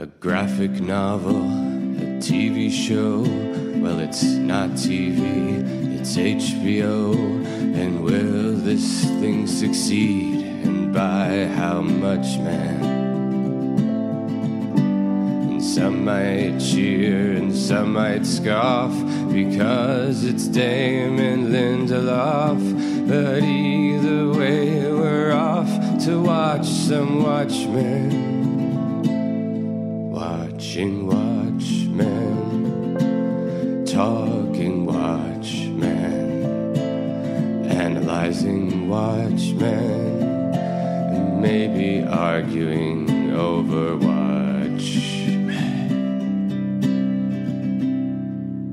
A graphic novel, a TV show. Well, it's not TV, it's HBO. And will this thing succeed? And by how much, man? And some might cheer and some might scoff because it's Damon Lindelof. But either way, we're off to watch some Watchmen. Watching Watchmen, talking Watchmen, analyzing Watchmen, and maybe arguing over Watchmen.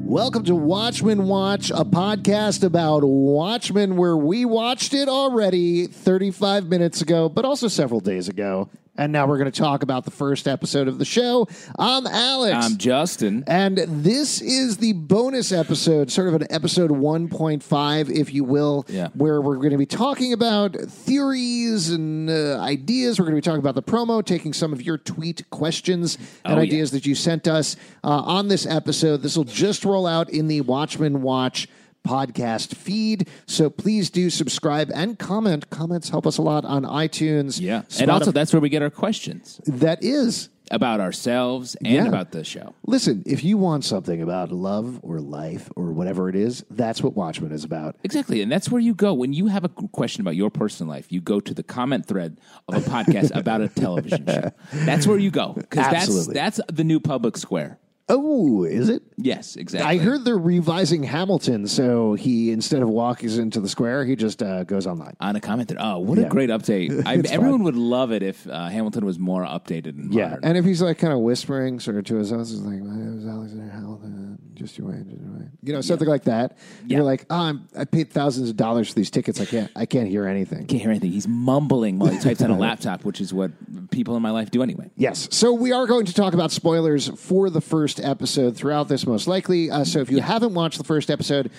Welcome to Watchmen Watch, a podcast about Watchmen where we watched it already 35 minutes ago, but also several days ago. And now we're going to talk about the first episode of the show. I'm Alex. I'm Justin. and this is the bonus episode, sort of an episode 1.5, if you will, Yeah. where we're going to be talking about theories and uh, ideas. We're going to be talking about the promo, taking some of your tweet questions and Oh, yeah. ideas that you sent us uh, on this episode. This will just roll out in the Watchmen Watch podcast feed. So please do subscribe and comment. Comments help us a lot on iTunes. Yeah. And also, that's where we get our questions that is. about ourselves and Yeah. about the show. Listen, if you want something about love or life or whatever it is, that's what Watchmen is about. Exactly. And that's where you go. When you have a question about your personal life, you go to the comment thread of a podcast about a television show. That's where you go. Because that's, that's the new public square. Oh, is it? Yes, exactly. I heard they're revising Hamilton, so he instead of walking into the square, he just uh, goes online. on a comment that, oh, what Yeah. a great update. I, It's everyone would love it if uh, Hamilton was more updated and Yeah, modern. and if he's like kind of whispering sort of to his house, he's like, "My name is Alexander Hamilton. Just your wait, just you know, something like that. Yeah. You're like, oh, I'm, I paid thousands of dollars for these tickets. I can't, I can't hear anything. can't hear anything. He's mumbling while he types on a laptop, which is what people in my life do anyway. Yes. So we are going to talk about spoilers for the first episode throughout this, most likely. Uh, so if you haven't watched the first episode,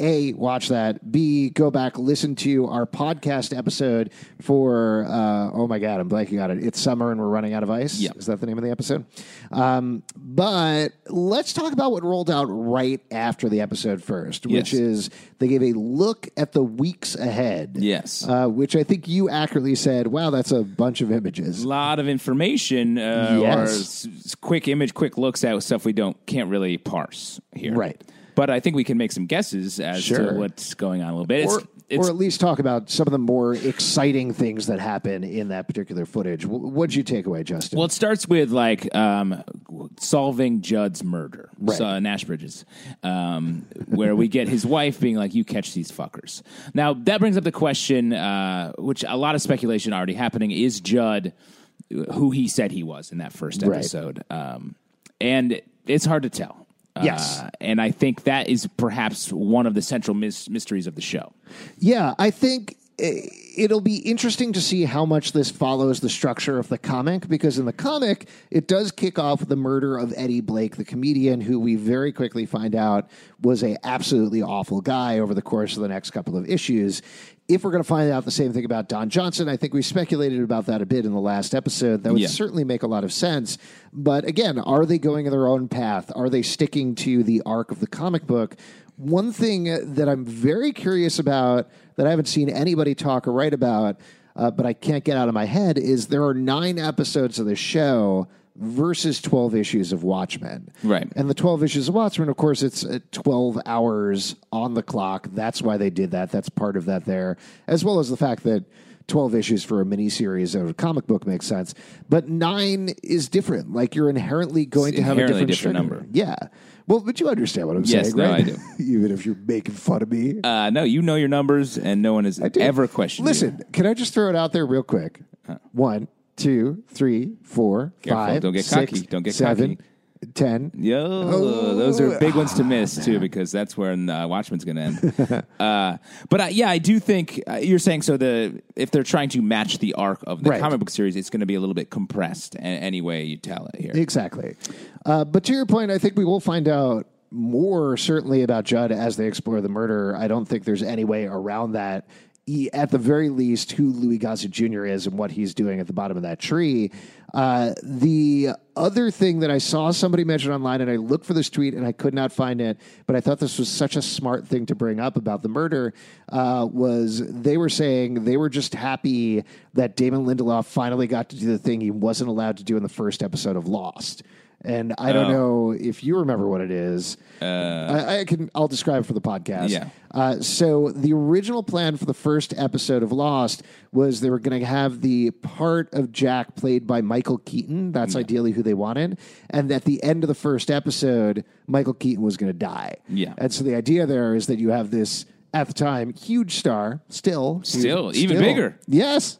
A, watch that. B, go back, listen to our podcast episode for, uh, oh my God, I'm blanking on it. It's summer and we're running out of ice. Yeah. Is that the name of the episode? Um, but let's talk about what rolled out right after the episode first, which is they gave a look at the weeks ahead. Yes. Uh, which I think you accurately said, wow, that's a bunch of images. A lot of information uh, Yes. s- s- quick image, quick looks at stuff we don't can't really parse here. Right. But I think we can make some guesses as Sure. to what's going on a little bit. Or, it's or at least talk about some of the more exciting things that happen in that particular footage. Wh- What'd you take away, Justin? well, it starts with like um, solving Judd's murder, Right. so, Nash Bridges, um, where we get his wife being like, "You catch these fuckers." Now that brings up the question, uh, which a lot of speculation already happening: Is Judd who he said he was in that first Right. episode? Um, and it's hard to tell. Yes. Uh, and I think that is perhaps one of the central mys- mysteries of the show. yeah, I think eh, it'll be interesting to see how much this follows the structure of the comic because in the comic, it does kick off with the murder of Eddie Blake, the comedian, who we very quickly find out was a absolutely awful guy over the course of the next couple of issues. If we're going to find out the same thing about Don Johnson, I think we speculated about that a bit in the last episode. That would Yeah. certainly make a lot of sense. But again, are they going in their own path? Are they sticking to the arc of the comic book? One thing that I'm very curious about that I haven't seen anybody talk or write about, uh, but I can't get out of my head is there are nine episodes of the show versus 12 issues of Watchmen. Right. And the 12 issues of Watchmen, of course, it's uh, 12 hours on the clock. That's why they did that. That's part of that there, as well as the fact that 12 issues for a miniseries of a comic book makes sense. But nine is different. Like you're inherently going It's to have a different, different number. Yeah. Well, but you understand what I'm Yes, saying, no, right? I do. Even if you're making fun of me. Uh, no, you know your numbers, and no one has ever questioned. you. Listen, can I just throw it out there real quick? One, two, three, four, Careful, five, don't get six, cocky. Don't get seven, cocky. ten. Yo, those are big ones to miss too, because that's where uh, Watchmen's going to end. uh, but uh, yeah, I do think uh, you're saying so. The if they're trying to match the arc of the Right. comic book series, it's going to be a little bit compressed. Any way you tell it here, Exactly. Uh, but to your point, I think we will find out more certainly about Judd as they explore the murder. I don't think there's any way around that. E- At the very least, who Louis Gossett Jr. is and what he's doing at the bottom of that tree. Uh, the other thing that I saw somebody mention online, and I looked for this tweet and I could not find it, but I thought this was such a smart thing to bring up about the murder, uh, was they were saying they were just happy that Damon Lindelof finally got to do the thing he wasn't allowed to do in the first episode of Lost. And I don't know if you remember what it is. I, I can. I'll describe for the podcast. Yeah. Uh, so the original plan for the first episode of Lost was they were going to have the part of Jack played by Michael Keaton. That's ideally who they wanted. And at the end of the first episode, Michael Keaton was going to die. Yeah. And so the idea there is that you have this at the time huge star, still, Still, even bigger. Yes,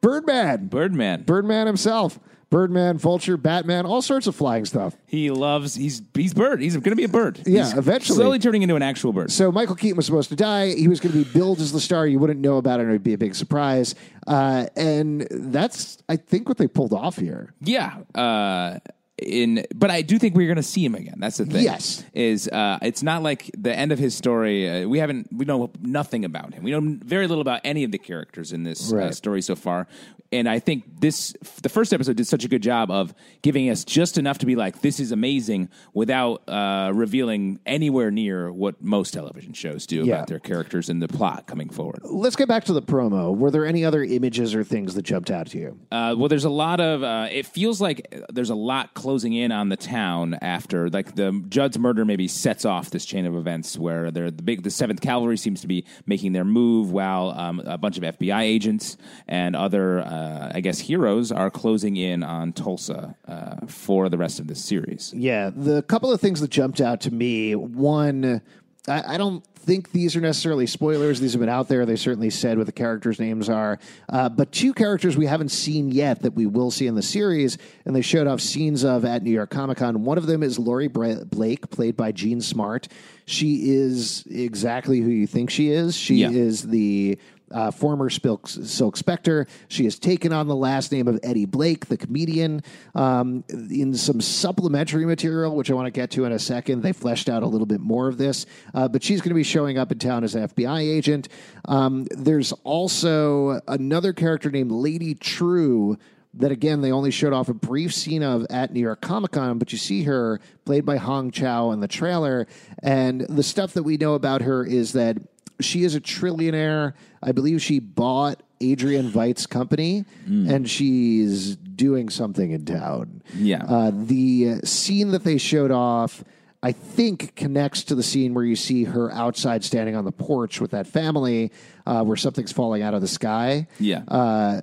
Birdman. Birdman. Birdman himself. Birdman, Vulture, Batman, all sorts of flying stuff. he loves. He's he's bird. He's going to be a bird. Yeah, He's eventually. slowly turning into an actual bird. So Michael Keaton was supposed to die. He was going to be billed as the star. You wouldn't know about it. and It would be a big surprise. Uh, and that's, I think, what they pulled off here. Yeah. Uh, in, but I do think we're going to see him again. That's the thing. Yes. is uh, it's not like the end of his story. Uh, we haven't, we know nothing about him. We know very little about any of the characters in this uh, story so far. And I think this, the first episode did such a good job of giving us just enough to be like, this is amazing, without uh, revealing anywhere near what most television shows do Yeah. about their characters and the plot coming forward. Let's get back to the promo. Were there any other images or things that jumped out to you? Uh, well, there's a lot of. Uh, it feels like there's a lot closing in on the town after, like the Judd's murder, maybe sets off this chain of events where they're the big. The Seventh Cavalry seems to be making their move, while um, a bunch of FBI agents and other, uh, I guess, heroes are closing in on Tulsa uh, for the rest of this series. Yeah, the couple of things that jumped out to me. One, I, I don't think these are necessarily spoilers. These have been out there. They certainly said what the characters' names are. Uh, but two characters we haven't seen yet that we will see in the series, and they showed off scenes of at New York Comic Con. One of them is Laurie Bra- Blake, played by Jean Smart. She is exactly who you think she is. She Yeah. is the uh, former Silk, Silk Spectre. She has taken on the last name of Eddie Blake, the comedian. Um, in some supplementary material, which I want to get to in a second, they fleshed out a little bit more of this. Uh, but she's going to be showing up in town as an FBI agent. Um, there's also another character named Lady Trieu. That again, they only showed off a brief scene of at New York Comic Con, but you see her played by Hong Chau in the trailer. And the stuff that we know about her is that she is a trillionaire. I believe she bought Adrian Veidt's company, and she's doing something in town. Yeah. Uh, the scene that they showed off, I think, connects to the scene where you see her outside standing on the porch with that family, uh, where something's falling out of the sky. Yeah. Uh,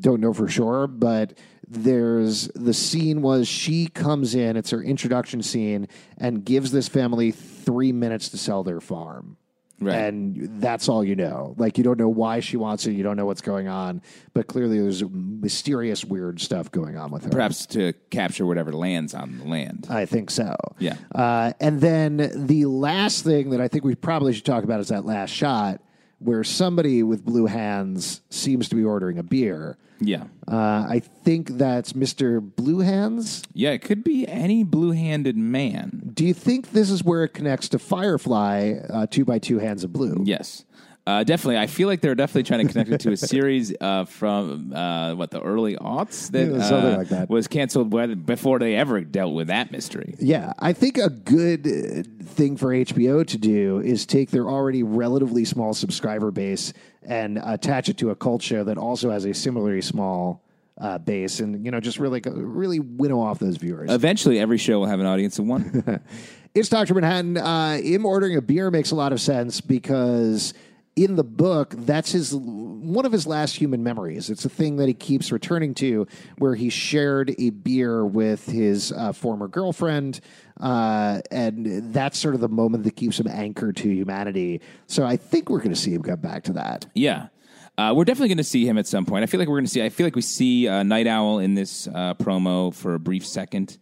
don't know for sure, but there's the scene was she comes in, it's her introduction scene, and gives this family three minutes to sell their farm. Right. And that's all you know. Like, you don't know why she wants it. You don't know what's going on. But clearly, there's mysterious, weird stuff going on with her. Perhaps to capture whatever lands on the land. I think so. Yeah. Uh, and then the last thing that I think we probably should talk about is that last shot where somebody with blue hands seems to be ordering a beer. Yeah. Uh, I think that's Mr. Blue Hands. Yeah, it could be any blue handed man. Do you think this is where it connects to Firefly, uh, Two by Two Hands of Blue? Yes. Uh, definitely. I feel like they're definitely trying to connect it to a series uh, from uh, what the early aughts that, Yeah, something uh, like that. was canceled before they ever dealt with that mystery. Yeah, I think a good uh, thing for HBO to do is take their already relatively small subscriber base and attach it to a cult show that also has a similarly small uh, base, and you know, just really really winnow off those viewers. Eventually, every show will have an audience of one. It's Dr. Manhattan. Uh, him ordering a beer makes a lot of sense because in the book, that's his one of his last human memories. It's a thing that he keeps returning to, where he shared a beer with his uh, former girlfriend, uh, and that's sort of the moment that keeps him anchored to humanity. So I think we're going to see him come back to that. yeah. Uh, we're definitely going to see him at some point. I feel like we're going to see. I feel like we see uh, Night Owl in this uh, promo for a brief second.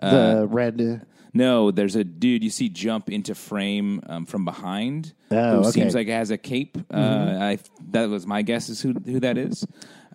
the red. No, there's a dude you see jump into frame um, from behind. Oh, who okay. Mm-hmm. seems like has a cape. Uh, I that was my guess is who who that is,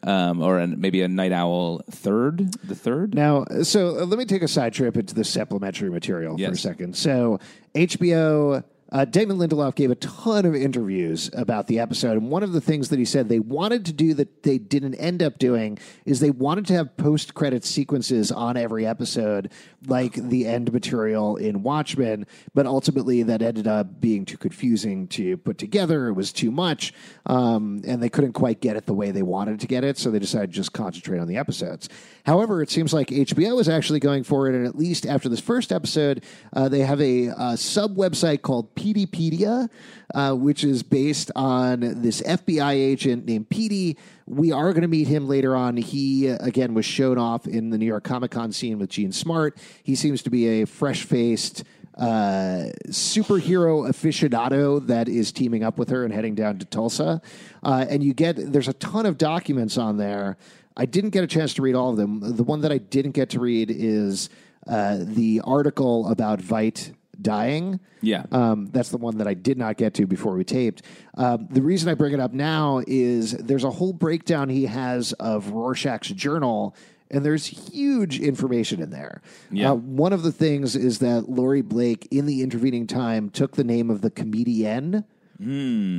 um, or an, maybe a night owl third, the third. Now, so uh, let me take a side trip into the supplementary material for a second. So, HBO, uh, Damon Lindelof gave a ton of interviews about the episode. And one of the things that he said they wanted to do that they didn't end up doing is they wanted to have post credit sequences on every episode, like the end material in Watchmen. But ultimately, that ended up being too confusing to put together. It was too much. Um, and they couldn't quite get it the way they wanted to get it. So they decided to just concentrate on the episodes. However, it seems like HBO is actually going for it, and at least after this first episode, uh, they have a, sub website called Peteypedia, uh, which is based on this FBI agent named Petey. We are going to meet him later on. He, again, was shown off in the New York Comic Con scene with Jean Smart. He seems to be a fresh faced uh, superhero aficionado that is teaming up with her and heading down to Tulsa. Uh, and you get, there's a ton of documents on there. I didn't get a chance to read all of them. The one that I didn't get to read is uh, the article about Veidt dying. Yeah. Um, that's the one that I did not get to before we taped. Um, the reason I bring it up now is there's a whole breakdown he has of Rorschach's journal, and there's huge information in there. Yeah. Uh, one of the things is that Laurie Blake, in the intervening time, took the name of the comedienne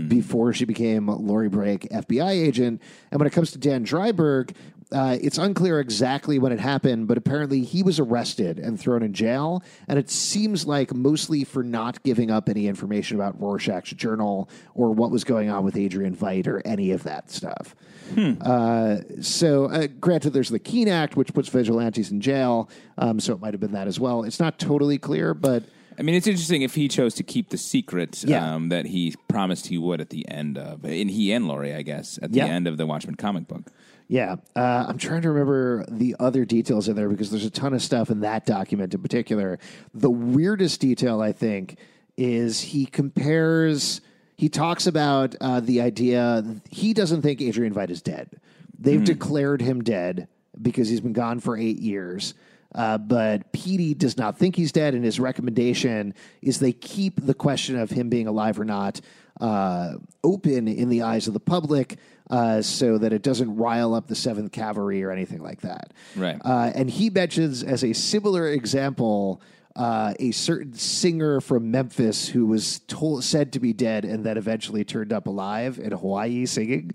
before she became Laurie Blake, FBI agent. And when it comes to Dan Dreiberg, uh, it's unclear exactly when it happened, but apparently he was arrested and thrown in jail. And it seems like mostly for not giving up any information about Rorschach's journal or what was going on with Adrian Veidt or any of that stuff. Uh, so, uh, granted, there's the Keene Act, which puts vigilantes in jail. Um, so it might have been that as well. It's not totally clear, but I mean, it's interesting if he chose to keep the secret Yeah. um, that he promised he would at the end of, and he and Laurie, I guess, at the Yeah. end of the Watchmen comic book. Yeah, uh, I'm trying to remember the other details in there because there's a ton of stuff in that document in particular. The weirdest detail, I think, is he compares. He talks about uh, the idea he doesn't think Adrian Veidt is dead. They've declared him dead because he's been gone for eight years. Uh, but Petey does not think he's dead, and his recommendation is they keep the question of him being alive or not uh, open in the eyes of the public uh, so that it doesn't rile up the Seventh Cavalry or anything like that. Right. Uh, and he mentions as a similar example uh, a certain singer from Memphis who was told, said to be dead and then eventually turned up alive in Hawaii singing.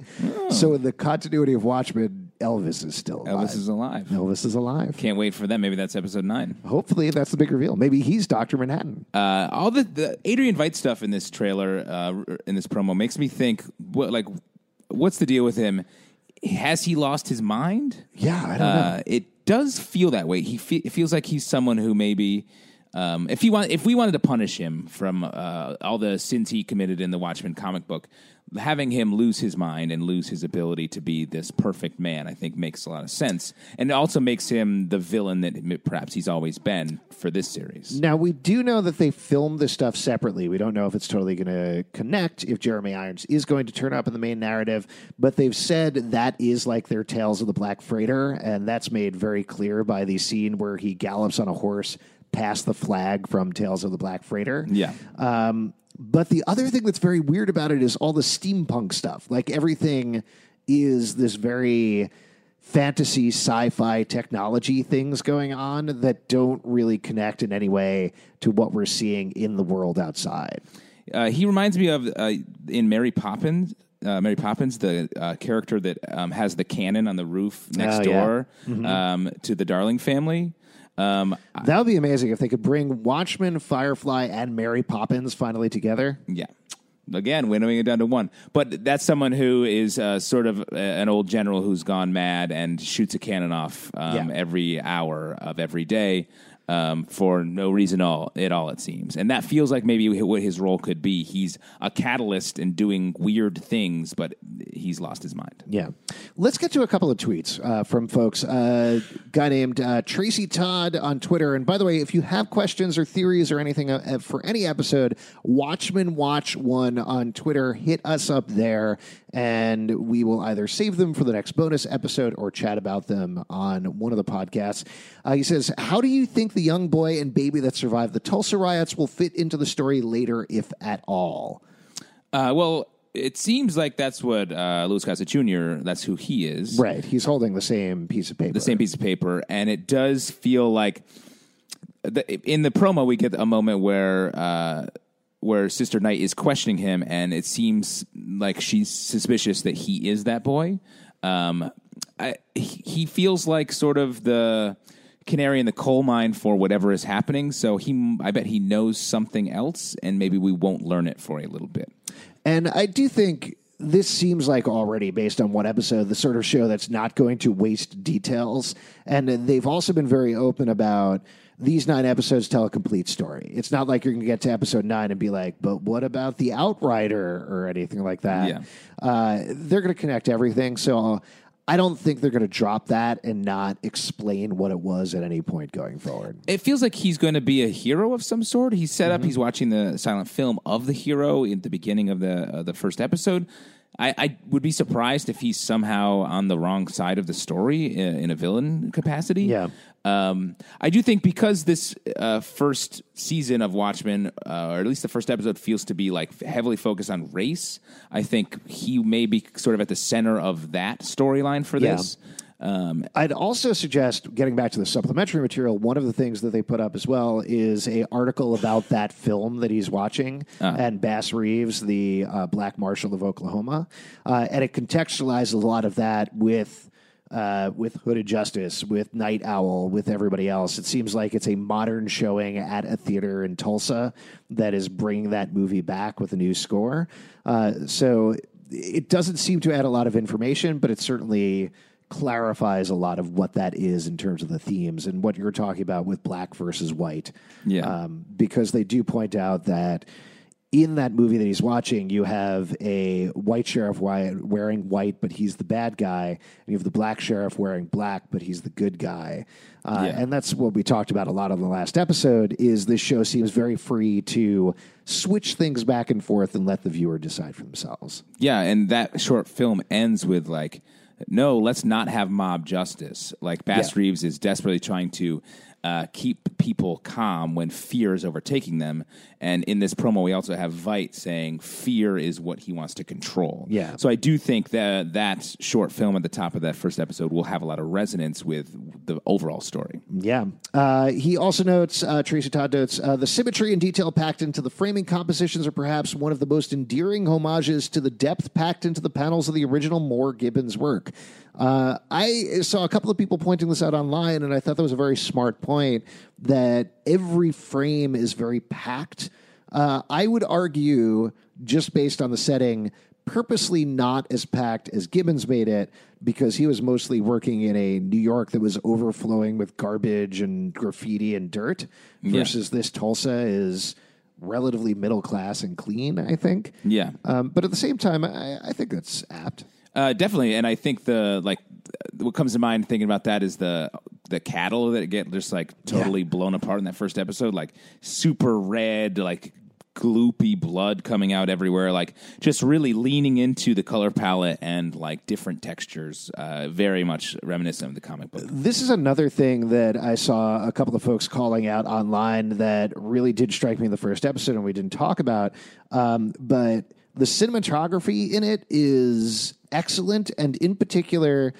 So in the continuity of Watchmen, Elvis is still alive. Elvis is alive. Elvis is alive. Can't wait for that. Maybe that's episode nine. Hopefully, that's the big reveal. Maybe he's Doctor Manhattan. Uh, all the, the Adrian Veidt stuff in this trailer, uh, in this promo, makes me think, what, like, what's the deal with him? Has he lost his mind? Yeah, I don't know. Uh, it does feel that way. He fe- it feels like he's someone who maybe, um, if he want, if we wanted to punish him from uh, all the sins he committed in the Watchmen comic book, having him lose his mind and lose his ability to be this perfect man, I think makes a lot of sense, and it also makes him the villain that perhaps he's always been for this series. Now we do know that they filmed this stuff separately. We don't know if it's totally going to connect. If Jeremy Irons is going to turn up in the main narrative, but they've said that is like their Tales of the Black Freighter, and that's made very clear by the scene where he gallops on a horse past the flag from Tales of the Black Freighter. Yeah. Um, but the other thing that's very weird about it is all the steampunk stuff. Like everything is this very fantasy sci-fi technology things going on that don't really connect in any way to what we're seeing in the world outside. Uh, he reminds me of uh, in Mary Poppins. Uh, Mary Poppins, the uh, character that um, has the cannon on the roof next Oh, yeah. door um, to the Darling family. Um, That would be amazing if they could bring Watchmen, Firefly, and Mary Poppins finally together. yeah, again winnowing it down to one. But that's someone who is uh, sort of uh, an old general who's gone mad and shoots a cannon off um, Yeah. every hour of every day. Um, for no reason all, at all, it seems, and that feels like maybe what his role could be. He's a catalyst in doing weird things, but he's lost his mind. Yeah. Let's get to a couple of tweets uh, from folks. A guy named uh, Tracy Todd on Twitter. And by the way, if you have questions or theories or anything uh, for any episode, Watchmen Watch One on Twitter, hit us up there, and we will either save them for the next bonus episode or chat about them on one of the podcasts. Uh, he says, How do you think the young boy and baby that survived the Tulsa riots will fit into the story later, if at all? Uh, well, it seems like that's what uh, Louis Gossett Jr. That's who he is. Right. He's holding the same piece of paper. the same piece of paper, and it does feel like the, in the promo we get a moment where uh, where Sister Night is questioning him, and it seems like she's suspicious that he is that boy. Um, I, he he feels like sort of the canary in the coal mine for whatever is happening. So he, I bet he knows something else, and maybe we won't learn it for a little bit. And I do think this seems like already based on one episode, the sort of show that's not going to waste details. And they've also been very open about these nine episodes tell a complete story. It's not like you're going to get to episode nine and be like, but what about the Outrider or anything like that? Yeah. Uh, they're going to connect everything. So I don't think they're going to drop that and not explain what it was at any point going forward. it feels like he's going to be a hero of some sort. He's set up. He's watching the silent film of the hero in the beginning of the uh, the first episode. I, I would be surprised if he's somehow on the wrong side of the story in, in a villain capacity. Yeah. Um, I do think because this uh, first season of Watchmen, uh, or at least the first episode, feels to be like heavily focused on race. I think he may be sort of at the center of that storyline for Yeah. this. Um, I'd also suggest getting back to the supplementary material. One of the things that they put up as well is a article about that film that he's watching and Bass Reeves, the uh, Black Marshal of Oklahoma, uh, and it contextualizes a lot of that with. Uh, with Hooded Justice, with Night Owl, with everybody else, it seems like it's a modern showing at a theater in Tulsa that is bringing that movie back with a new score. Uh, so it doesn't seem to add a lot of information, but it certainly clarifies a lot of what that is in terms of the themes and what you're talking about with black versus white. Yeah. Um, because they do point out that in that movie that he's watching, you have a white sheriff wearing white, but he's the bad guy, and you have the black sheriff wearing black, but he's the good guy. Uh, Yeah. And that's what we talked about a lot on the last episode. Is this show seems very free to switch things back and forth and let the viewer decide for themselves. Yeah, and that short film ends with like, no, let's not have mob justice. Like Bass Yeah. Reeves is desperately trying to uh, keep people calm when fear is overtaking them. And in this promo, we also have Veidt saying fear is what he wants to control. Yeah. So I do think that that short film at the top of that first episode will have a lot of resonance with the overall story. Yeah. Uh, he also notes, uh, Tracy Todd notes, uh, the symmetry and detail packed into the framing compositions are perhaps one of the most endearing homages to the depth packed into the panels of the original Moore Gibbons work. Uh, I saw a couple of people pointing this out online, and I thought that was a very smart point that every frame is very packed. Uh, I would argue, just based on the setting, purposely not as packed as Gibbons made it because he was mostly working in a New York that was overflowing with garbage and graffiti and dirt versus this Tulsa is relatively middle class and clean, I think. Yeah. Um, but at the same time, I, I think that's apt. Uh, definitely, and I think the like what comes to mind thinking about that is the the cattle that get just like totally blown apart in that first episode, like super red, like gloopy blood coming out everywhere, like just really leaning into the color palette and like different textures, uh, very much reminiscent of the comic book. This is another thing that I saw a couple of folks calling out online that really did strike me in the first episode, and we didn't talk about. Um, but the cinematography in it is excellent, and in particular,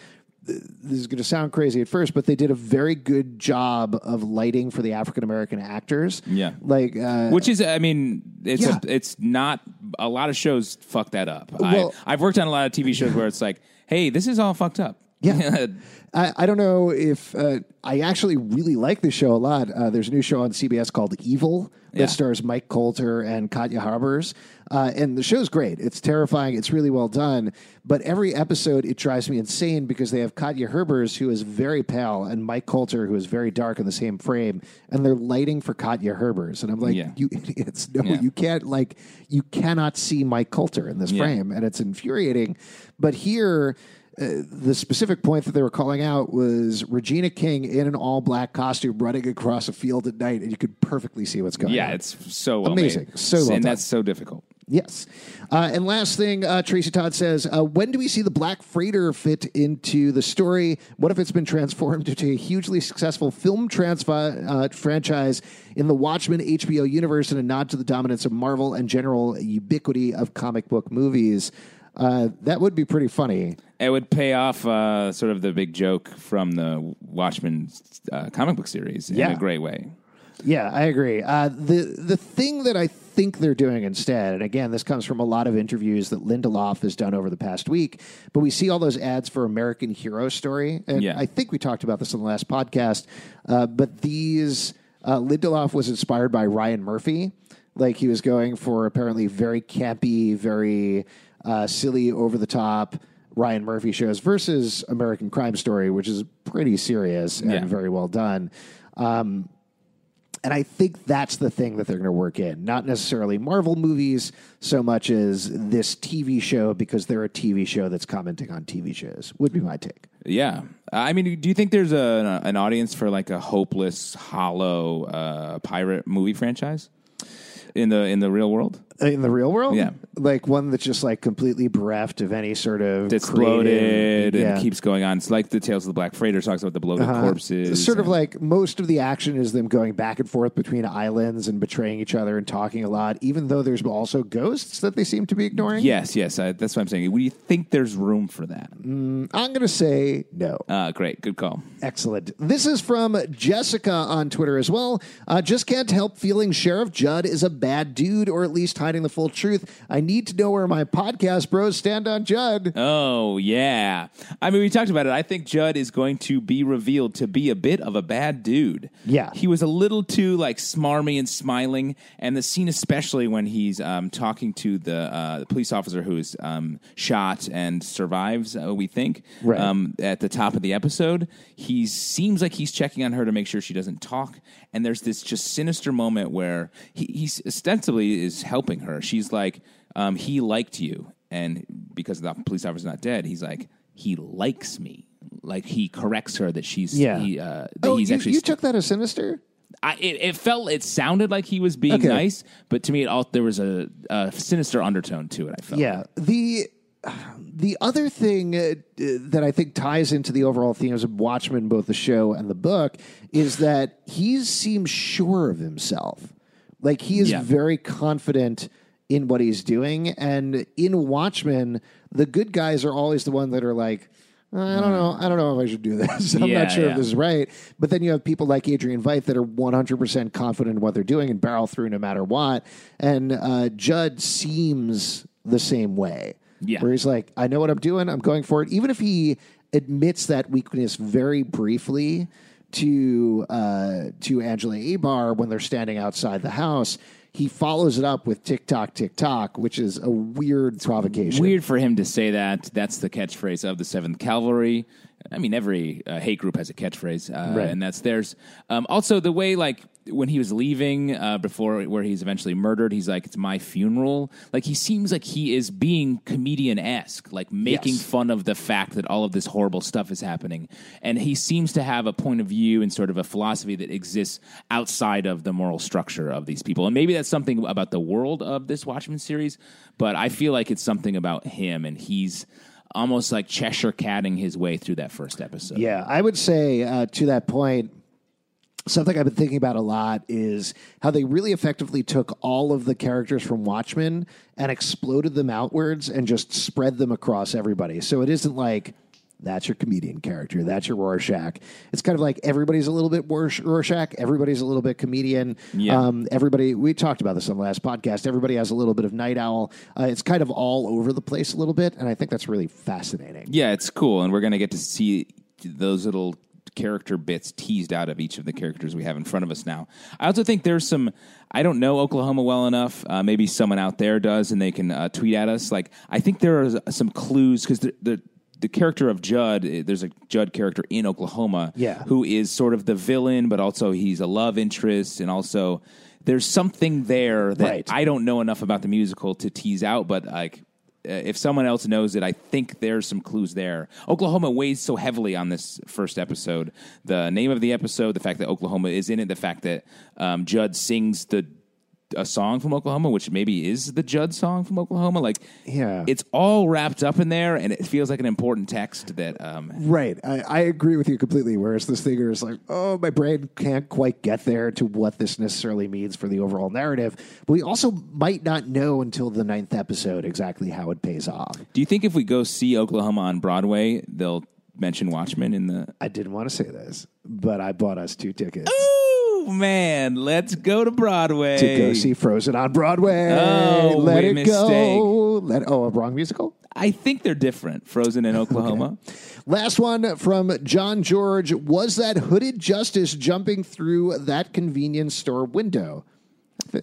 this is going to sound crazy at first, but they did a very good job of lighting for the African American actors. Yeah. like uh, Which is, I mean, it's Yeah. a, it's not a lot of shows fuck that up. Well- I, I've worked on a lot of TV shows where it's like, hey, this is all fucked up. Yeah. I, I don't know if uh, I actually really like this show a lot. Uh, there's a new show on CBS called Evil that Yeah. stars Mike Colter and Katja Herbers. Uh, and the show's great. It's terrifying. It's really well done. But every episode, it drives me insane because they have Katja Herbers, who is very pale, and Mike Colter, who is very dark in the same frame. And they're lighting for Katja Herbers. And I'm like, Yeah. you idiots. No, Yeah. you can't, like, you cannot see Mike Colter in this frame. And it's infuriating. But here, uh, the specific point that they were calling out was Regina King in an all black costume running across a field at night, and you could perfectly see what's going Yeah, on. Yeah, it's so well Amazing. made. So well and done. that's so difficult. Yes. Uh, and last thing, uh, Tracy Todd says, uh, when do we see the Black Freighter fit into the story? What if it's been transformed into a hugely successful film transfi- uh, franchise in the Watchmen HBO universe and a nod to the dominance of Marvel and general ubiquity of comic book movies? Uh, that would be pretty funny. It would pay off uh, sort of the big joke from the Watchmen uh, comic book series in Yeah. a great way. Yeah, I agree. Uh, the the thing that I think they're doing instead, and again, this comes from a lot of interviews that Lindelof has done over the past week, but we see all those ads for American Hero Story, and Yeah. I think we talked about this on the last podcast. Uh, but these uh, Lindelof was inspired by Ryan Murphy, like he was going for apparently very campy, very uh, silly, over the top. Ryan Murphy shows versus American Crime Story, which is pretty serious and Yeah. very well done. Um, and I think that's the thing that they're going to work in. Not necessarily Marvel movies so much as this TV show because they're a TV show that's commenting on TV shows, would be my take. Yeah, I mean, do you think there's a, an audience for like a hopeless, hollow uh, pirate movie franchise in the in the real world? In the real world? Yeah. Like one that's just like completely bereft of any sort of. That's bloated yeah. and keeps going on. It's like the Tales of the Black Freighter talks about the bloated Uh, corpses. It's sort of like most of the action is them going back and forth between islands and betraying each other and talking a lot, even though there's also ghosts that they seem to be ignoring. yes, yes. I, that's what I'm saying. Do you think there's room for that? I'm going to say no. Uh, great, good call. Excellent. This is from Jessica on Twitter as well. Uh, just can't help feeling Sheriff Judd is a bad dude, or at least hiding the full truth. I need to know where my podcast bros stand on Judd. Oh yeah. I mean, we talked about it. I think Judd is going to be revealed to be a bit of a bad dude. Yeah. he was a little too like smarmy and smiling, and the scene, especially when he's um, talking to the, uh, the police officer who is um, shot and survives, uh, we think, Right. um, at the top of the episode, he seems like he's checking on her to make sure she doesn't talk. And there's this just sinister moment where he he's ostensibly is helping her. She's like, um, he liked you, and because the police officer's not dead, he's like, he likes me. Like he corrects her that she's Yeah. he, uh, that Oh, he's you, actually you took that as sinister? I, it, it felt it sounded like he was being Okay. nice, but to me, it all there was a, a sinister undertone to it. I felt. Yeah. The the other thing uh, that I think ties into the overall themes of Watchmen, both the show and the book, is that he seems sure of himself. Like he is Yeah. very confident in what he's doing, and in Watchmen, the good guys are always the ones that are like. I don't know. I don't know if I should do this. I'm Yeah, not sure yeah. if this is right. But then you have people like Adrian Veidt that are 100% confident in what they're doing and barrel through no matter what. And uh, Judd seems the same way. Yeah. Where he's like, I know what I'm doing. I'm going for it. Even if he admits that weakness very briefly to uh, to Angela Abar when they're standing outside the house, he follows it up with tick tock, tick tock, which is a weird provocation. Weird for him to say that. That's the catchphrase of the Seventh Cavalry. I mean, every uh, hate group has a catchphrase, uh, Right. and that's theirs. Um, also, the way like when he was leaving uh, before where he's eventually murdered, he's like, "It's my funeral." Like he seems like he is being comedian esque, like making Yes. fun of the fact that all of this horrible stuff is happening, and he seems to have a point of view and sort of a philosophy that exists outside of the moral structure of these people, and maybe that's something about the world of this Watchmen series, but I feel like it's something about him, and he's almost like Cheshire catting his way through that first episode. Yeah, I would say uh, to that point, something I've been thinking about a lot is how they really effectively took all of the characters from Watchmen and exploded them outwards and just spread them across everybody. So it isn't like That's your comedian character. That's your Rorschach. It's kind of like everybody's a little bit Rorschach. Everybody's a little bit comedian. Yeah. Um, everybody, we talked about this on the last podcast. Everybody has a little bit of Night Owl. Uh, it's kind of all over the place a little bit, and I think that's really fascinating. Yeah, it's cool, and we're gonna get to see those little character bits teased out of each of the characters we have in front of us now. I also think there's some. I don't know Oklahoma well enough. Uh, maybe someone out there does, and they can uh, tweet at us. Like I think there are some clues because the, the the character of Judd. eh, There's a Judd character in Oklahoma, Yeah. who is sort of the villain, but also he's a love interest, and also there's something there that Right. I don't know enough about the musical to tease out, but like. If someone else knows it, I think there's some clues there. Oklahoma weighs so heavily on this first episode. The name of the episode, the fact that Oklahoma is in it, the fact that um, Judd sings the a song from Oklahoma, which maybe is the Judd song from Oklahoma. Like, Yeah. it's all wrapped up in there, and it feels like an important text that um, Right. I, I agree with you completely. Whereas this thing is like, oh, my brain can't quite get there to what this necessarily means for the overall narrative. But we also might not know until the ninth episode exactly how it pays off. Do you think if we go see Oklahoma on Broadway, they'll mention Watchmen in the? I didn't want to say this, but I bought us two tickets Ooh, man, let's go to Broadway to go see Frozen on Broadway. Oh, Let it mistake. go. Let oh, a wrong musical. I think they're different. Frozen in Oklahoma. Last one from John George. Was that hooded justice jumping through that convenience store window?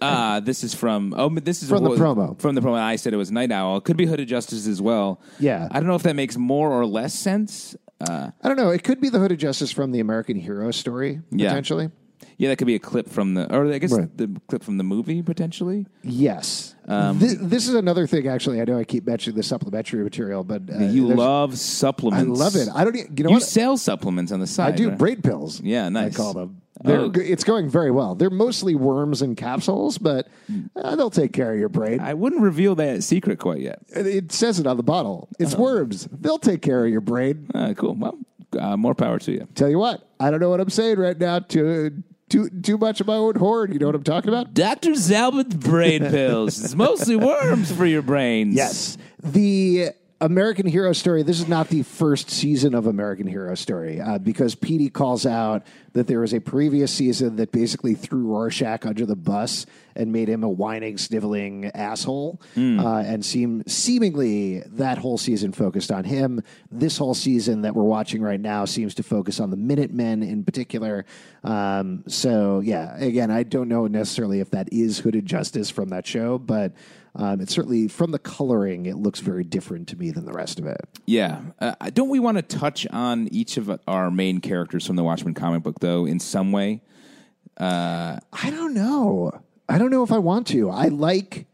Ah, this is from oh, this is From the promo. From the promo, I said it was Night Owl. It could be Hooded Justice as well. Yeah. I don't know if that makes more or less sense. Uh, I don't know. It could be the hooded justice from the American Hero story, potentially. yeah, that could be a clip from the, or I guess Right. the clip from the movie potentially. Yes. Um, this, this is another thing, actually. I know I keep mentioning the supplementary material, but uh, you there's- love I supplements. love it. I don't. e- You know you what? sell supplements on the side. I side. do right? braid pills. Yeah, nice. I call them. They're, Oh. It's going very well. They're mostly worms and capsules, but uh, they'll take care of your brain. I wouldn't reveal that secret quite yet. It- it says it on the bottle. It's Uh-huh. worms. They'll take care of your brain. Ah, cool. Well, uh, more power to you. Tell you what, I don't know what I'm saying right now. Too too too much of my own horn. You know what I'm talking about? Dr. Zalbit's brain pills. It's mostly worms for your brains. Yes. The American Hero Story, this is not the first season of American Hero Story uh, because Petey calls out that there was a previous season that basically threw Rorschach under the bus and made him a whining, sniveling asshole. Uh, and seem, seemingly that whole season focused on him. This whole season that we're watching right now seems to focus on the Minutemen in particular. Um, so, yeah, again, I don't know necessarily if that is Hooded Justice from that show, but. Um, it's certainly from the coloring, it looks very different to me than the rest of it. Yeah. Uh, don't we want to touch on each of our main characters from the Watchmen comic book, though, in some way? I don't know. I don't know if I want to. I like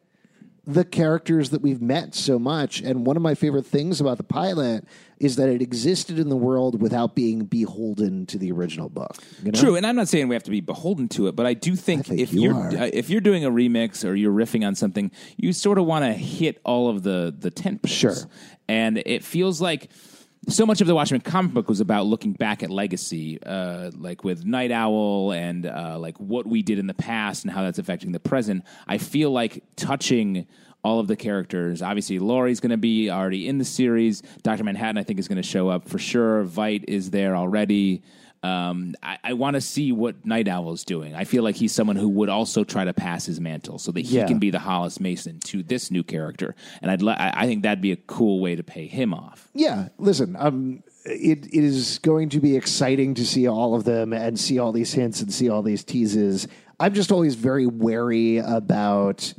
the characters that we've met so much. And one of my favorite things about the pilot is that it existed in the world without being beholden to the original book. you know? True, and I'm not saying we have to be beholden to it, but I do think, think if you are. uh, if you're doing a remix or you're riffing on something, you sort of want to hit all of the the tent. Sure. and it feels like. So much of the Watchmen comic book was about looking back at legacy, uh, like with Night Owl and uh, like what we did in the past and how that's affecting the present. I feel like touching all of the characters. Obviously, Laurie's going to be already in the series. Doctor Manhattan, I think, is going to show up for sure. Veidt is there already. Um, I, I want to see what Night Owl is doing. I feel like he's someone who would also try to pass his mantle so that he Yeah. can be the Hollis Mason to this new character. And I'd li- I I think that'd be a cool way to pay him off. Yeah, listen, um, it, it is going to be exciting to see all of them and see all these hints and see all these teases. I'm just always very wary about.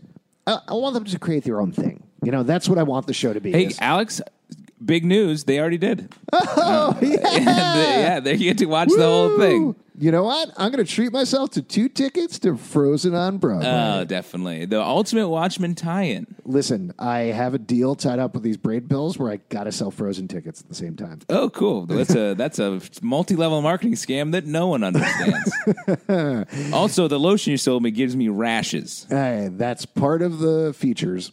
I, I want them to create their own thing. You know, that's what I want the show to be. Hey, is- Alex, big news. They already did. oh, uh, yeah. yeah, they get to watch the whole thing. You know what? I'm going to treat myself to two tickets to Frozen on Broadway. Oh, definitely. The Ultimate Watchmen tie in. Listen, I have a deal tied up with these braid bills where I got to sell Frozen tickets at the same time. Oh, cool. That's a that's a multi level marketing scam that no one understands. also, the lotion you sold me gives me rashes. Hey, that's part of the features.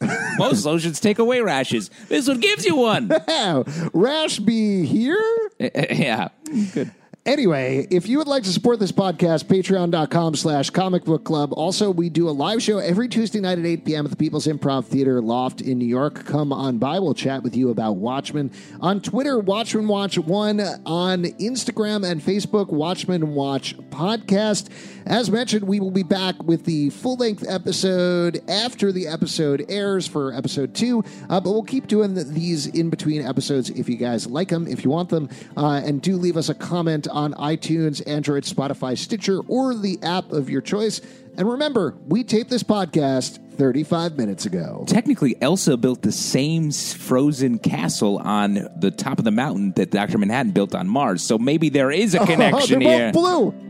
Most lotions take away rashes. This one gives you one. Rash be here? yeah, good. Anyway, if you would like to support this podcast, patreon.com slash comic book club. Also, we do a live show every Tuesday night at 8 p.m. at the People's Improv Theater Loft in New York. Come on by. We'll chat with you about Watchmen. On Twitter, Watchmen Watch One. On Instagram and Facebook, Watchmen Watch Podcast. As mentioned, we will be back with the full length episode after the episode airs for episode two. Uh, but we'll keep doing th- these in between episodes if you guys like them, if you want them. Uh, and do leave us a comment on iTunes, Android, Spotify, Stitcher, or the app of your choice. And remember, we taped this podcast 35 minutes ago. Technically, Elsa built the same frozen castle on the top of the mountain that Dr. Manhattan built on Mars. So maybe there is a oh, connection Oh, they're here. both blue.